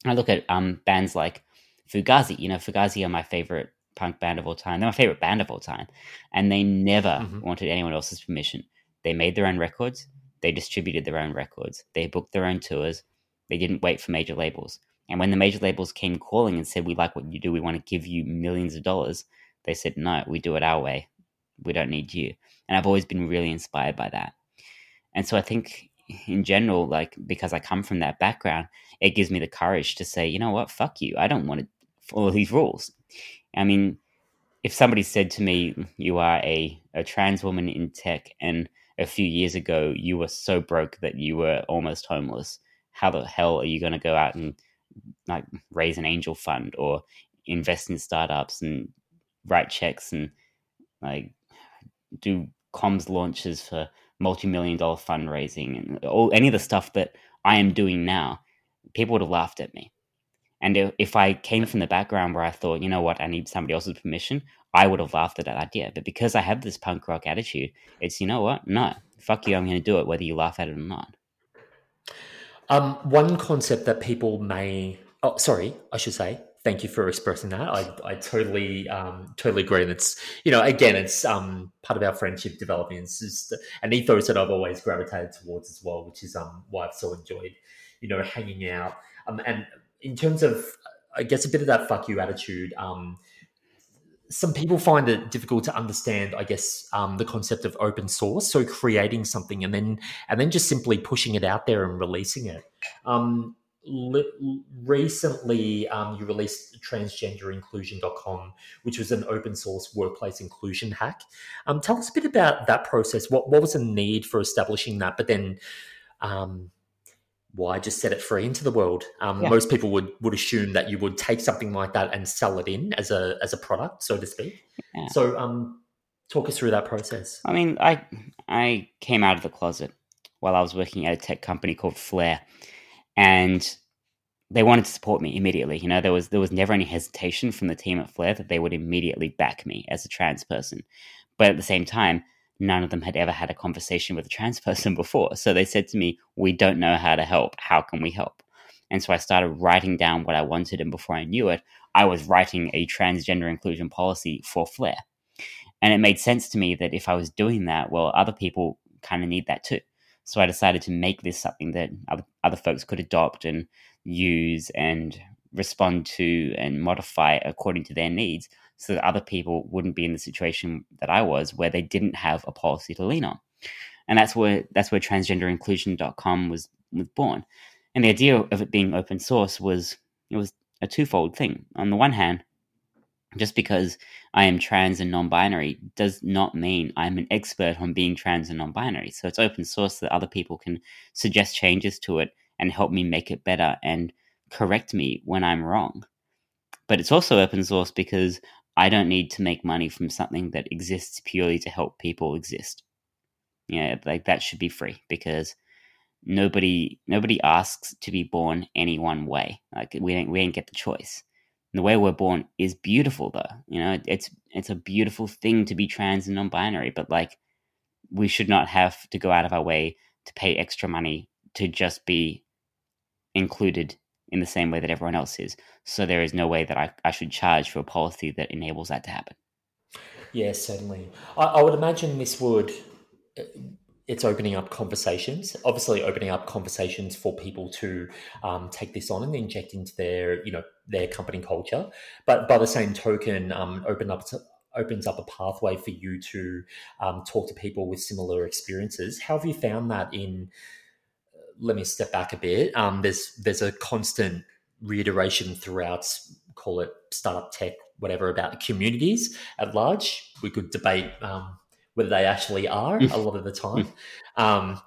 I look at um bands like Fugazi. You know, Fugazi are my favorite punk band of all time. They're my favorite band of all time. And they never mm-hmm. wanted anyone else's permission. They made their own records. They distributed their own records. They booked their own tours. They didn't wait for major labels. And when the major labels came calling and said, We like what you do, we want to give you millions of dollars, they said, No, we do it our way. We don't need you. And I've always been really inspired by that. And so I think in general, like because I come from that background, it gives me the courage to say, you know what, fuck you. I don't want to follow these rules. I mean, if somebody said to me, you are a, a trans woman in tech and a few years ago you were so broke that you were almost homeless, how the hell are you going to go out and like raise an angel fund or invest in startups and write checks and like do comms launches for multi-million dollar fundraising and all any of the stuff that I am doing now, people would have laughed at me. And if I came from the background where I thought, you know what, I need somebody else's permission, I would have laughed at that idea. But because I have this punk rock attitude, it's, you know what, no, fuck you, I'm going to do it whether you laugh at it or not. Um, one concept that people may, oh, sorry, I should say, thank you for expressing that. I, I totally um, totally agree. And it's you know again, it's um, part of our friendship developing. It's just an ethos that I've always gravitated towards as well, which is um, why I've so enjoyed you know hanging out. Um, and in terms of, I guess a bit of that fuck you attitude. Um, some people find it difficult to understand, I guess, um, the concept of open source. So creating something and then and then just simply pushing it out there and releasing it. Um, recently um, you released transgenderinclusion.com which was an open source workplace inclusion hack. Um, tell us a bit about that process. What, what was the need for establishing that but then um, why just set it free into the world? Um, yeah. most people would would assume that you would take something like that and sell it in as a as a product so to speak. Yeah. so um, talk us through that process. I mean i i came out of the closet while i was working at a tech company called flare and they wanted to support me immediately. You know, there was there was never any hesitation from the team at Flare that they would immediately back me as a trans person. But at the same time, none of them had ever had a conversation with a trans person before. So they said to me, "We don't know how to help. How can we help?" And so I started writing down what I wanted, and before I knew it, I was writing a transgender inclusion policy for Flare. And it made sense to me that if I was doing that, well, other people kind of need that too. So I decided to make this something that other, other folks could adopt and use and respond to and modify according to their needs so that other people wouldn't be in the situation that I was where they didn't have a policy to lean on. And that's where that's where transgenderinclusion.com was was born. And the idea of it being open source was it was a twofold thing. On the one hand, just because I am trans and non binary does not mean I'm an expert on being trans and non binary. So it's open source so that other people can suggest changes to it and help me make it better and correct me when I'm wrong. But it's also open source because I don't need to make money from something that exists purely to help people exist. Yeah, like that should be free because nobody nobody asks to be born any one way. Like we don't we don't get the choice the way we're born is beautiful though. You know it's it's a beautiful thing to be trans and non-binary but like we should not have to go out of our way to pay extra money to just be included in the same way that everyone else is. So there is no way that i, I should charge for a policy that enables that to happen. Yes certainly. I, I would imagine this would uh, it's opening up conversations obviously opening up conversations for people to um, take this on and inject into their you know their company culture. But by the same token um, open up to, opens up a pathway for you to um, talk to people with similar experiences. How have you found that in let me step back a bit. Um, there's there's a constant reiteration throughout call it startup tech whatever about communities at large. We could debate um, whether they actually are a lot of the time. Um,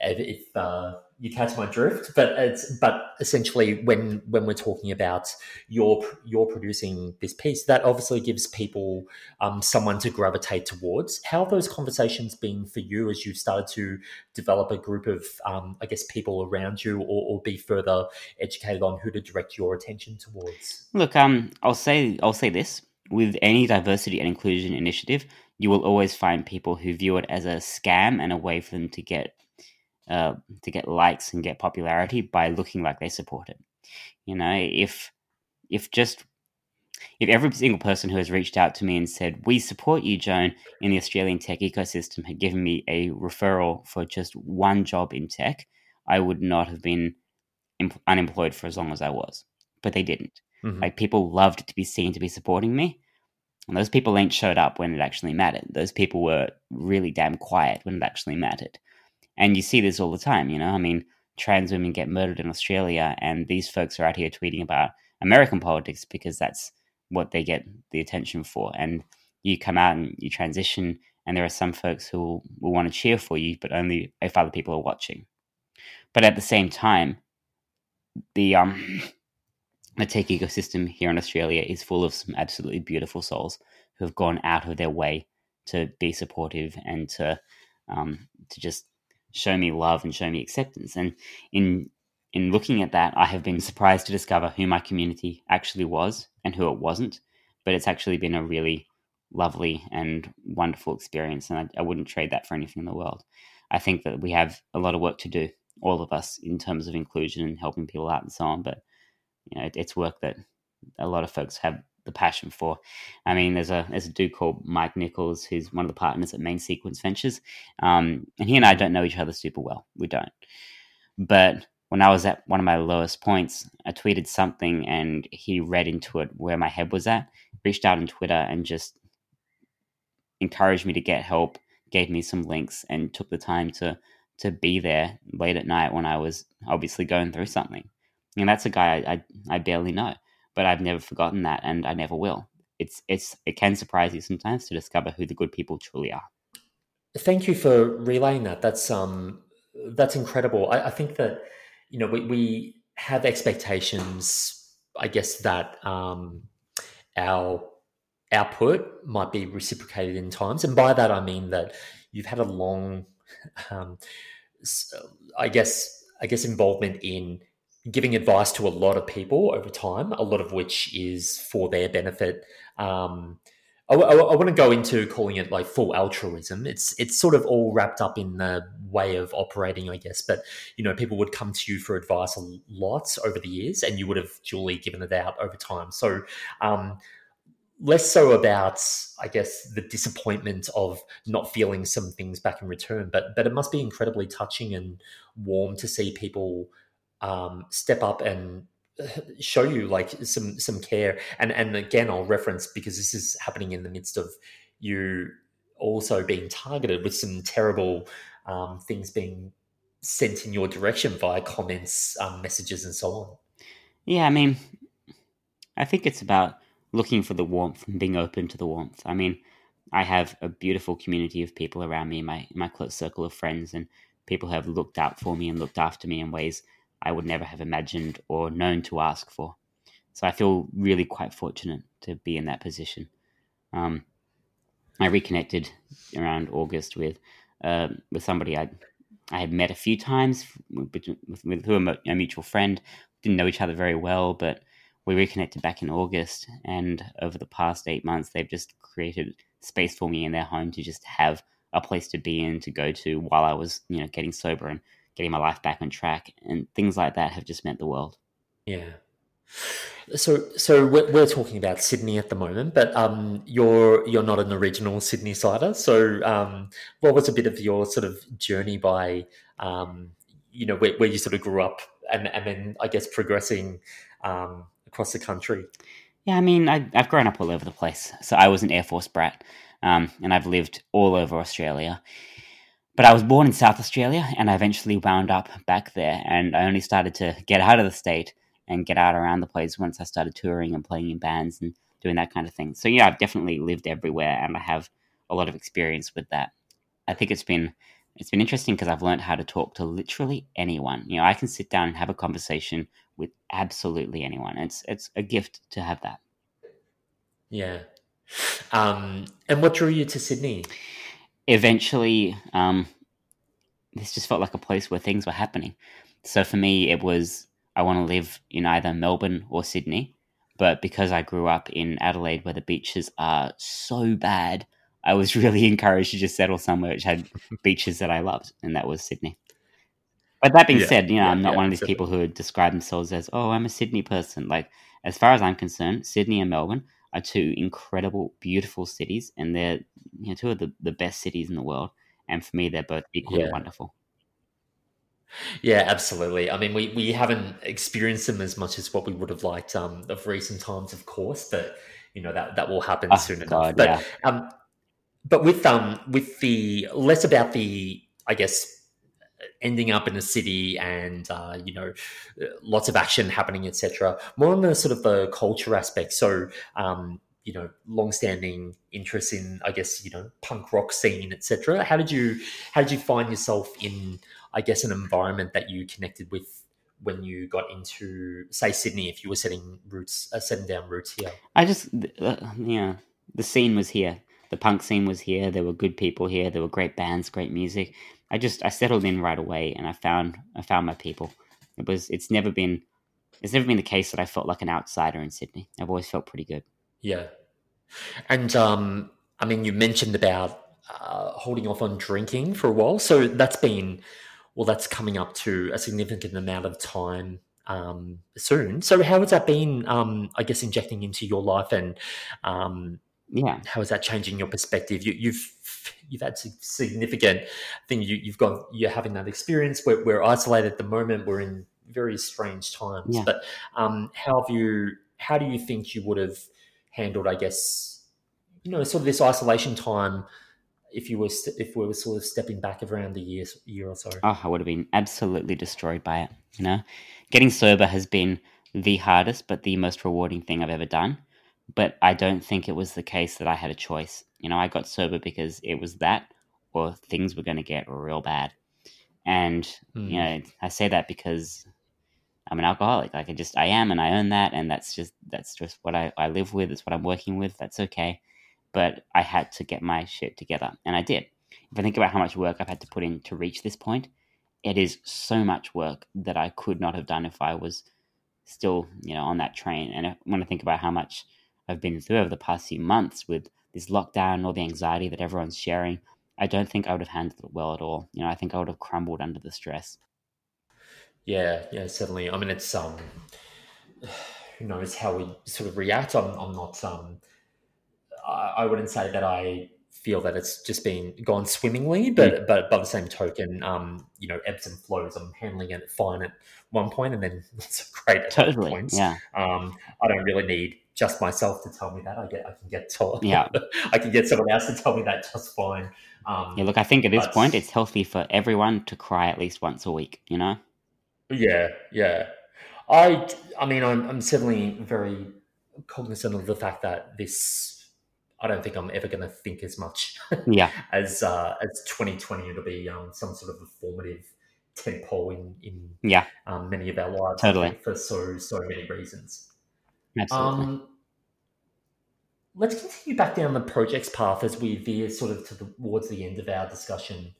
if uh, you catch my drift, but it's but essentially when when we're talking about you're you're producing this piece, that obviously gives people um, someone to gravitate towards. How have those conversations been for you as you've started to develop a group of um, I guess people around you, or, or be further educated on who to direct your attention towards? Look, um, I'll say I'll say this with any diversity and inclusion initiative, you will always find people who view it as a scam and a way for them to get uh, to get likes and get popularity by looking like they support it. You know, if if just if every single person who has reached out to me and said we support you, Joan, in the Australian tech ecosystem had given me a referral for just one job in tech, I would not have been unemployed for as long as I was. but they didn't. Mhm. Like people loved to be seen to be supporting me. And those people ain't showed up when it actually mattered. Those people were really damn quiet when it actually mattered. And you see this all the time, you know? I mean, trans women get murdered in Australia, and these folks are out here tweeting about American politics because that's what they get the attention for. And you come out and you transition, and there are some folks who will, will want to cheer for you, but only if other people are watching. But at the same time, the um the tech ecosystem here in Australia is full of some absolutely beautiful souls who have gone out of their way to be supportive and to um, to just show me love and show me acceptance. And in in looking at that, I have been surprised to discover who my community actually was and who it wasn't. But it's actually been a really lovely and wonderful experience, and I, I wouldn't trade that for anything in the world. I think that we have a lot of work to do, all of us, in terms of inclusion and helping people out and so on. But you know, it, it's work that a lot of folks have the passion for. I mean, there's a there's a dude called Mike Nichols who's one of the partners at Main Sequence Ventures, um, and he and I don't know each other super well. We don't. But when I was at one of my lowest points, I tweeted something, and he read into it where my head was at. Reached out on Twitter and just encouraged me to get help, gave me some links, and took the time to to be there late at night when I was obviously going through something. And that's a guy I, I, I barely know, but I've never forgotten that, and I never will. It's it's it can surprise you sometimes to discover who the good people truly are. Thank you for relaying that. That's um that's incredible. I, I think that you know we, we have expectations. I guess that um, our output might be reciprocated in times, and by that I mean that you've had a long, um, I guess I guess involvement in giving advice to a lot of people over time, a lot of which is for their benefit. Um, I, I, I want to go into calling it like full altruism. It's it's sort of all wrapped up in the way of operating, I guess. But you know, people would come to you for advice a lot over the years, and you would have duly given it out over time. So. Um, less so about i guess the disappointment of not feeling some things back in return but but it must be incredibly touching and warm to see people um, step up and show you like some some care. And and again i'll reference because this is happening in the midst of you also being targeted with some terrible um, things being sent in your direction via comments um, messages and so on. Yeah i mean i think it's about looking for the warmth and being open to the warmth. I mean i have a beautiful community of people around me my my close circle of friends and people have looked out for me and looked after me in ways I would never have imagined or known to ask for. So I feel really quite fortunate to be in that position. Um, I reconnected around August with uh, with somebody I I had met a few times with, with, with who a, a mutual friend. Didn't know each other very well, but we reconnected back in August. And over the past eight months, they've just created space for me in their home to just have a place to be in, to go to while I was, you know, getting sober and getting my life back on track, and things like that have just meant the world. Yeah. So, so we're, we're talking about Sydney at the moment, but um, you're you're not an original Sydney sider. So, um, what was a bit of your sort of journey by, um, you know, where, where you sort of grew up, and and then I guess progressing um, across the country? Yeah, I mean, I, have grown up all over the place. So I was an Air Force brat, um, and I've lived all over Australia. But I was born in South Australia and I eventually wound up back there. And I only started to get out of the state and get out around the place once I started touring and playing in bands and doing that kind of thing. So, yeah, I've definitely lived everywhere and I have a lot of experience with that. I think it's been it's been interesting because I've learned how to talk to literally anyone. You know, I can sit down and have a conversation with absolutely anyone. It's it's a gift to have that. Yeah. Um, and what drew you to Sydney? Eventually, um, this just felt like a place where things were happening. So for me, it was I want to live in either Melbourne or Sydney. But because I grew up in Adelaide, where the beaches are so bad, I was really encouraged to just settle somewhere which had beaches that I loved, and that was Sydney. But that being yeah, said, you know, yeah, I'm not yeah, one of these people who would describe themselves as, "Oh, I'm a Sydney person." Like, as far as I'm concerned, Sydney and Melbourne are two incredible, beautiful cities, and they're you know two of the, the best cities in the world. And for me, they're both equally yeah. wonderful. Yeah, absolutely. I mean, we, we haven't experienced them as much as what we would have liked um, of recent times, of course, but you know that that will happen oh, soon God, enough. But yeah. um, but with um with the less about the I guess ending up in a city and uh, you know lots of action happening, etc. More on the sort of the culture aspect. So um, you know, long-standing interest in, I guess, you know, punk rock scene, etc. How did you how did you find yourself in, I guess, an environment that you connected with when you got into, say, Sydney? If you were setting roots, uh, setting down roots here, I just, uh, yeah, the scene was here. The punk scene was here. There were good people here. There were great bands, great music. I just I settled in right away, and I found I found my people. It was it's never been it's never been the case that I felt like an outsider in Sydney. I've always felt pretty good. Yeah, and um, I mean, you mentioned about uh, holding off on drinking for a while, so that's been well, that's coming up to a significant amount of time um, soon. So, how has that been? Um, I guess injecting into your life, and um, yeah, how is that changing your perspective? You, you've you've had significant thing. You, you've got you're having that experience. We're, we're isolated at the moment. We're in very strange times. Yeah. But um, how have you? How do you think you would have handled? I guess you know, sort of this isolation time. If you were st- if we were sort of stepping back around the year year or so, oh, I would have been absolutely destroyed by it. You know, getting sober has been the hardest but the most rewarding thing I've ever done. But I don't think it was the case that I had a choice. You know, I got sober because it was that or things were going to get real bad. And, mm. you hmm. know, I say that because I'm an alcoholic. Like I just, I am, and I own that. And that's just, that's just what I, I live with. It's what I'm working with. That's okay. But I had to get my shit together. And I did. If I think about how much work I've had to put in to reach this point, it is so much work that I could not have done if I was still, you know, on that train. And when I think about how much I've been through over the past few months with this lockdown, all the anxiety that everyone's sharing, I don't think I would have handled it well at all. You know, I think I would have crumbled under the stress. Yeah, yeah, certainly. I mean, it's um, who knows how we sort of react. I'm, I'm not um, I, I wouldn't say that I feel that it's just been gone swimmingly, but mm. but by the same token, um, you know, ebbs and flows. I'm handling it fine at one point, and then so great at totally. points. Yeah. Um, I don't really need just myself to tell me that. I get I can get told. Yeah, I can get someone else to tell me that just fine. Um, yeah, look, I think at this point it's healthy for everyone to cry at least once a week. You know. Yeah, yeah. I I mean I'm I'm certainly very cognizant of the fact that this. I don't think I'm ever going to think as much. Yeah. as uh, as 2020, it'll be um, some sort of a formative tentpole in in yeah um, many of our lives. Totally. For so so many reasons. Absolutely. Um, let's continue back down the projects path as we veer sort of to the, towards the end of our discussion.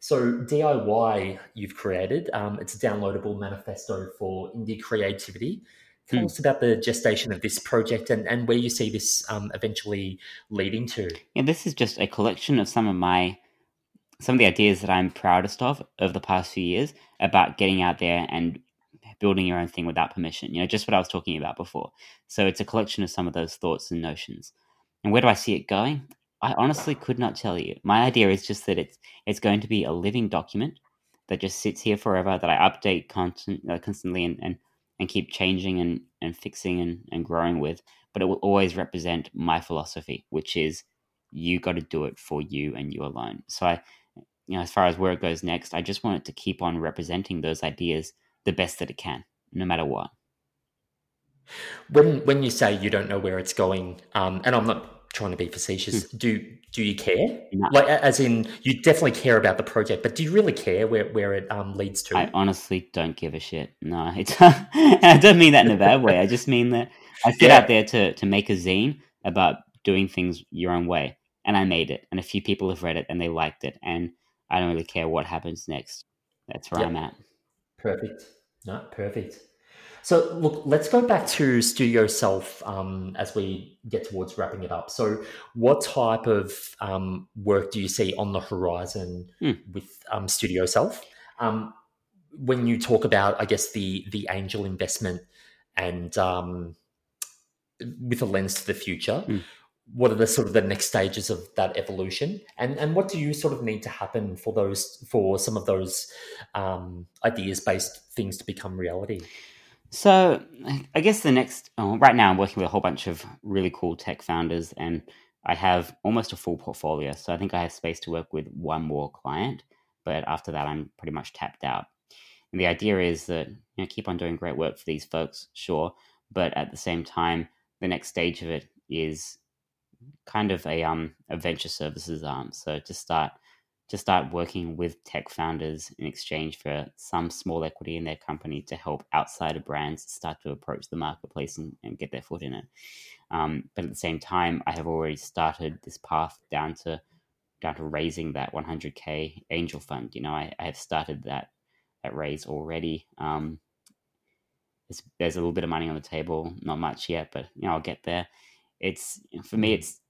So DIY you've created, um, it's a downloadable manifesto for indie creativity. Tell hmm. us about the gestation of this project and, and where you see this um, eventually leading to. Yeah, this is just a collection of some of my some of the ideas that I'm proudest of over the past few years about getting out there and building your own thing without permission. You know, just what I was talking about before. So it's a collection of some of those thoughts and notions. And where do I see it going? I honestly could not tell you. My idea is just that it's it's going to be a living document that just sits here forever that I update constant, uh, constantly and, and and keep changing and, and fixing and, and growing with. But it will always represent my philosophy, which is you got to do it for you and you alone. So I, you know, as far as where it goes next, I just want it to keep on representing those ideas the best that it can, no matter what. When when you say you don't know where it's going, um, and I'm not trying to be facetious, mm. do do you care? No. Like, as in, you definitely care about the project, but do you really care where where it um, leads to? I honestly don't give a shit. No, it's I don't mean that in a bad way. I just mean that I set yeah. out there to to make a zine about doing things your own way, and I made it, and a few people have read it and they liked it, and I don't really care what happens next. That's where I'm at. Perfect. No, perfect. So, look, let's go back to Studio Self um, as we get towards wrapping it up. So, what type of um, work do you see on the horizon mm. with um, Studio Self? Um, when you talk about, I guess, the the angel investment and um, with a lens to the future, mm. What are the sort of the next stages of that evolution? And and what do you sort of need to happen for those for some of those um, ideas based things to become reality? So i guess the next oh, right now i'm working with a whole bunch of really cool tech founders and i have almost a full portfolio. So i think i have space to work with one more client but after that i'm pretty much tapped out. And the idea is that you know keep on doing great work for these folks sure but at the same time the next stage of it is kind of a um a venture services arm. So to start to start working with tech founders in exchange for some small equity in their company to help outsider brands start to approach the marketplace and, and get their foot in it. Um, but at the same time, I have already started this path down to down to raising that 100k angel fund. You know, I, I have started that that raise already. Um, there's, there's a little bit of money on the table, not much yet, but you know, I'll get there it's for me mm. it's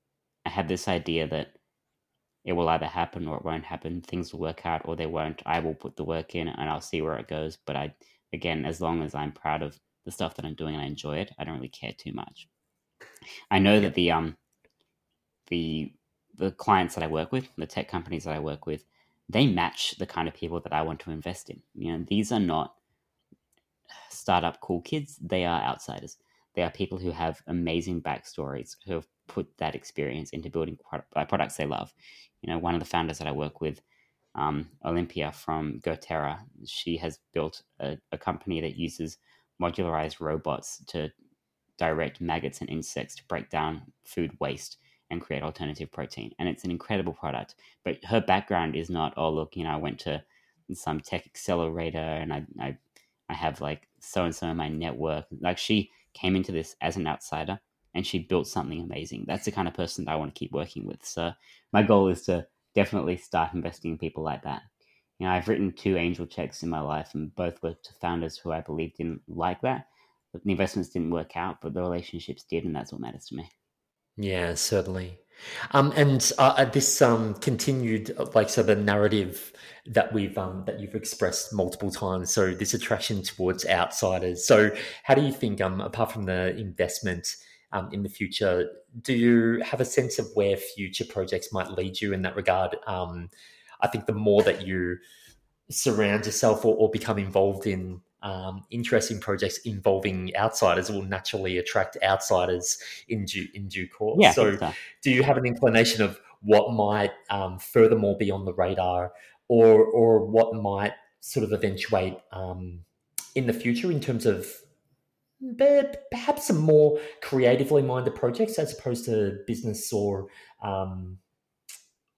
i have this idea that it will either happen or it won't happen. Things will work out or they won't. I will put the work in and i'll see where it goes. But i again as long as i'm proud of the stuff that i'm doing and i enjoy it i don't really care too much. I know that the um the the clients that i work with the tech companies that i work with they match the kind of people that i want to invest in. You know these are not startup cool kids. They are outsiders they are people who have amazing backstories who have put that experience into building uh, products they love. You know, one of the founders that I work with, um, Olympia from GoTerra, she has built a, a company that uses modularized robots to direct maggots and insects to break down food waste and create alternative protein. And it's an incredible product. But her background is not, oh, look, you know, I went to some tech accelerator and I, I, I have like so and so in my network. Like she came into this as an outsider and she built something amazing. That's the kind of person that I want to keep working with. So my goal is to definitely start investing in people like that. You know, I've written two angel checks in my life, and both were to founders who I believe didn't like that. But the investments didn't work out, but the relationships did, and that's what matters to me. Yeah, certainly. Um, and uh, uh, this um, continued, uh, like, so the narrative that we've um, that you've expressed multiple times. So this attraction towards outsiders. So how do you think, um, apart from the investment um, in the future, do you have a sense of where future projects might lead you in that regard? Um, I think the more that you surround yourself or, or become involved in um, interesting projects involving outsiders will naturally attract outsiders in due in due course. Yeah, so, so, do you have an inclination of what might um, furthermore be on the radar, or or what might sort of eventuate um, in the future in terms of perhaps some more creatively minded projects as opposed to business or um,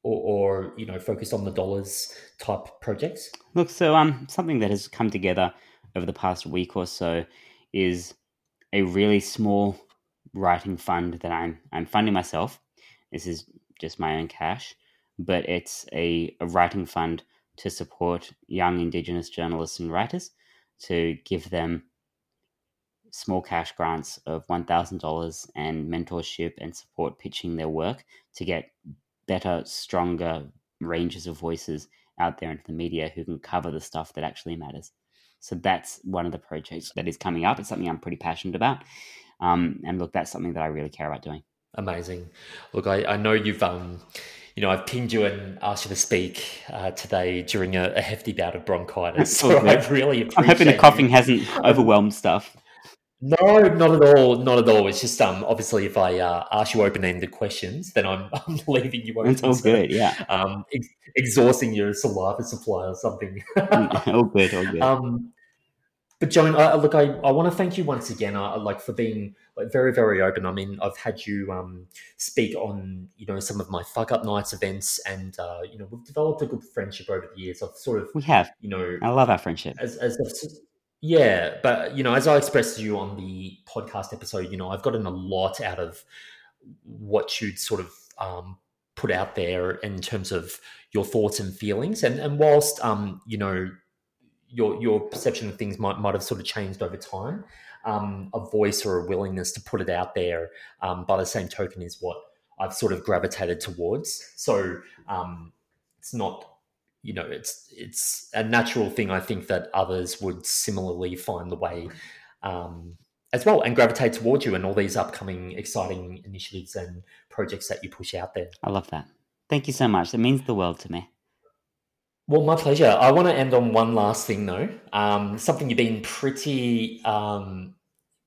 or, or, you know focused on the dollars type projects? Look, so um, something that has come together over the past week or so is a really small writing fund that I'm I'm funding myself. This is just my own cash, but it's a, a writing fund to support young Indigenous journalists and writers to give them small cash grants of $1,000 and mentorship and support pitching their work to get better, stronger ranges of voices out there into the media who can cover the stuff that actually matters. So that's one of the projects that is coming up. It's something I'm pretty passionate about. Um, and look, that's something that I really care about doing. Amazing. Look, I, I know you've, um, you know, I've pinged you and asked you to speak uh, today during a, a, hefty bout of bronchitis. So. I really appreciate I'm hoping the coughing you. hasn't overwhelmed stuff. No, not at all. Not at all. It's just um, obviously if I uh, ask you open-ended questions, then I'm, I'm leaving you open. All good, yeah. Um, ex- exhausting your saliva supply or something. All good, all good. Um, but Joan, I, look, I, I want to thank you once again, uh, like for being like very, very open. I mean, I've had you um, speak on, you know, some of my fuck up nights events, and uh, you know, we've developed a good friendship over the years. I've sort of, we have, you know, I love our friendship. As, as yeah, but you know, as I expressed to you on the podcast episode, you know, I've gotten a lot out of what you'd sort of um, put out there in terms of your thoughts and feelings, and and whilst um, you know your your perception of things might might have sort of changed over time. Um, a voice or a willingness to put it out there, um, by the same token, is what I've sort of gravitated towards. So um, it's not, you know, it's it's a natural thing. I think that others would similarly find the way um, as well and gravitate towards you and all these upcoming exciting initiatives and projects that you push out there. I love that. Thank you so much. It means the world to me. Well, my pleasure. I want to end on one last thing, though. Um, something you've been pretty, um,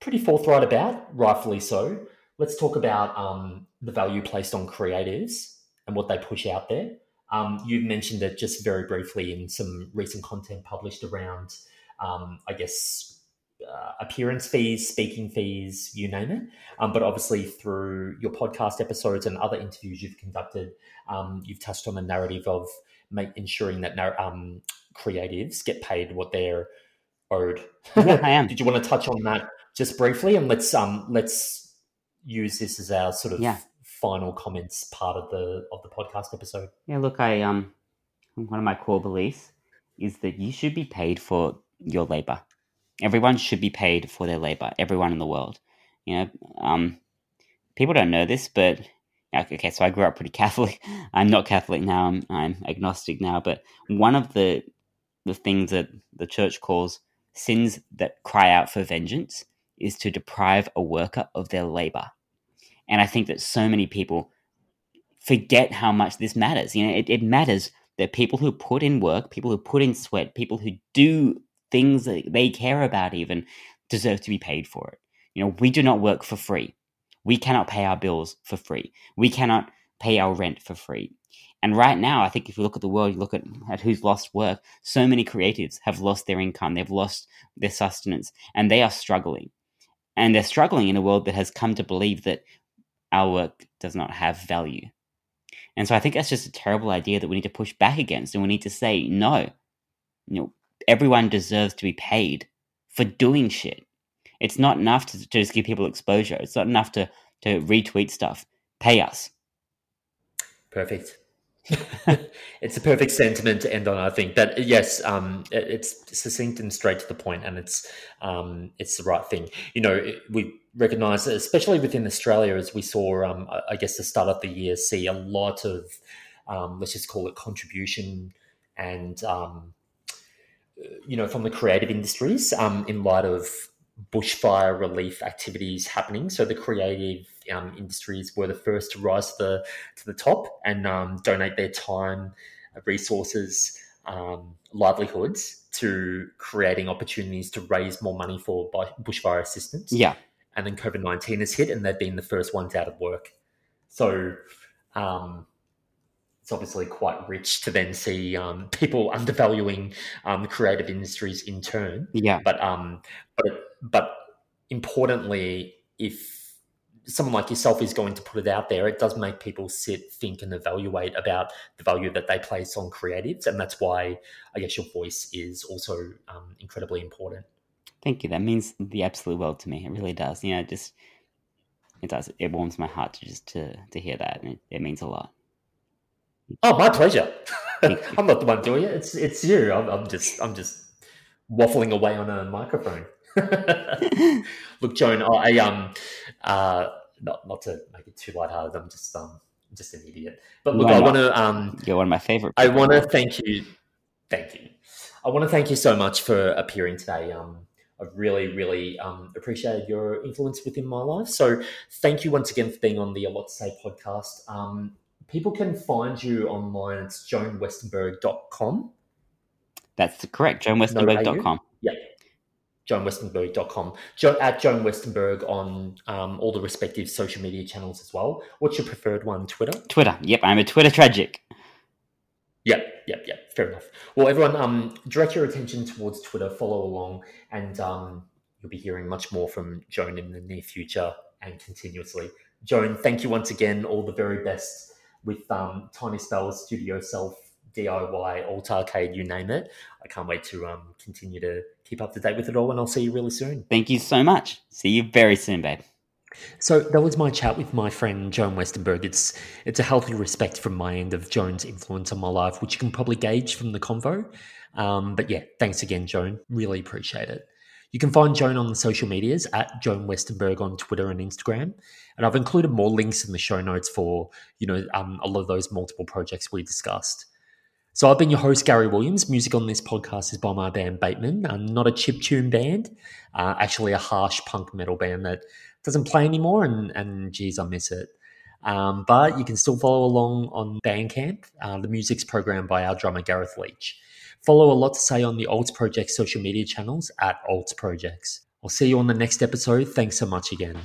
pretty forthright about, rightfully so. Let's talk about um, the value placed on creatives and what they push out there. Um, you've mentioned it just very briefly in some recent content published around, um, I guess, uh, appearance fees, speaking fees, you name it. Um, but obviously, through your podcast episodes and other interviews you've conducted, um, you've touched on the narrative of make, ensuring that um, creatives get paid what they're owed. Yeah, I am. Did you want to touch on that just briefly? And let's um, let's use this as our sort of Yeah. Final comments part of the of the podcast episode. Yeah, look, I um, one of my core beliefs is that you should be paid for your labor. Everyone should be paid for their labor. Everyone in the world, you know. Um, people don't know this, but okay. So I grew up pretty Catholic. I'm not Catholic now. I'm, I'm agnostic now. But one of the the things that the church calls sins that cry out for vengeance is to deprive a worker of their labor. And I think that so many people forget how much this matters. You know, it, it matters that people who put in work, people who put in sweat, people who do things that they care about even deserve to be paid for it. You know, we do not work for free. We cannot pay our bills for free. We cannot pay our rent for free. And right now, I think if you look at the world, you look at, at who's lost work, so many creatives have lost their income, they've lost their sustenance, and they are struggling. And they're struggling in a world that has come to believe that our work does not have value. And so I think that's just a terrible idea that we need to push back against, and we need to say no. You know, everyone deserves to be paid for doing shit. It's not enough to, to just give people exposure. It's not enough to to retweet stuff. Pay us. Perfect. It's a perfect sentiment to end on. I think that yes, um, it- it's succinct and straight to the point, and it's um, it's the right thing. You know, it- we recognise, especially within Australia, as we saw, um, I- I guess the start of the year, see a lot of um, let's just call it contribution and um, you know from the creative industries um, in light of bushfire relief activities happening. So the creative um, industries were the first to rise to the to the top and um, donate their time, resources, um, livelihoods to creating opportunities to raise more money for bushfire assistance. Yeah, And then COVID nineteen has hit, and they've been the first ones out of work. So. Um, it's obviously quite rich to then see um, people undervaluing um, creative industries in turn yeah, but um but but importantly if someone like yourself is going to put it out there it does make people sit think and evaluate about the value that they place on creatives and that's why i guess your voice is also um, incredibly important Thank you. That means the absolute world to me. It really does. You know, it just it does. It warms my heart to just to to hear that, and it, it means a lot. oh my pleasure i'm not the one doing it it's it's you i'm, I'm just i'm just waffling away on a microphone Look, Joan, I um, uh, not not to make it too lighthearted. I'm just um, just an idiot. But look, No, I want to um, You're one of my favorite. I want to thank you. Thank you. I want to thank you so much for appearing today. Um, I've really, really um, appreciated your influence within my life. So, thank you once again for being on the A Lot to Say podcast. Um, people can find you online. It's joanwestenberg.com. That's correct. JoanWestenberg.com. JoanWestenberg.com. Jo- at Joan Westenberg on um, all the respective social media channels as well. What's your preferred one? Twitter? Twitter. Yep, I'm a Twitter tragic. Yep, yep, yep. Fair enough. Well, everyone, um, direct your attention towards Twitter, follow along, and um, you'll be hearing much more from Joan in the near future and continuously. Joan, thank you once again. All the very best with um, Tiny Spells, Studio Self, DIY, Alt Arcade, you name it. I can't wait to um, continue to keep up to date with it all, and I'll see you really soon. Thank you so much. See you very soon, babe. So that was my chat with my friend Joan Westenberg. It's it's a healthy respect from my end of Joan's influence on my life, which you can probably gauge from the convo. Um, but yeah, thanks again, Joan. Really appreciate it. You can find Joan on the social medias at Joan Westenberg on Twitter and Instagram, and I've included more links in the show notes for you know um, a lot of those multiple projects we discussed. So I've been your host, Gary Williams. Music on this podcast is by my band Bateman, uh, not a chip tune band, uh, actually a harsh punk metal band that doesn't play anymore, and, and geez, I miss it. Um, but you can still follow along on Bandcamp. Uh, the music's programmed by our drummer, Gareth Leach. Follow a lot to say on the Alts Project social media channels at Alts Projects. I'll see you on the next episode. Thanks so much again.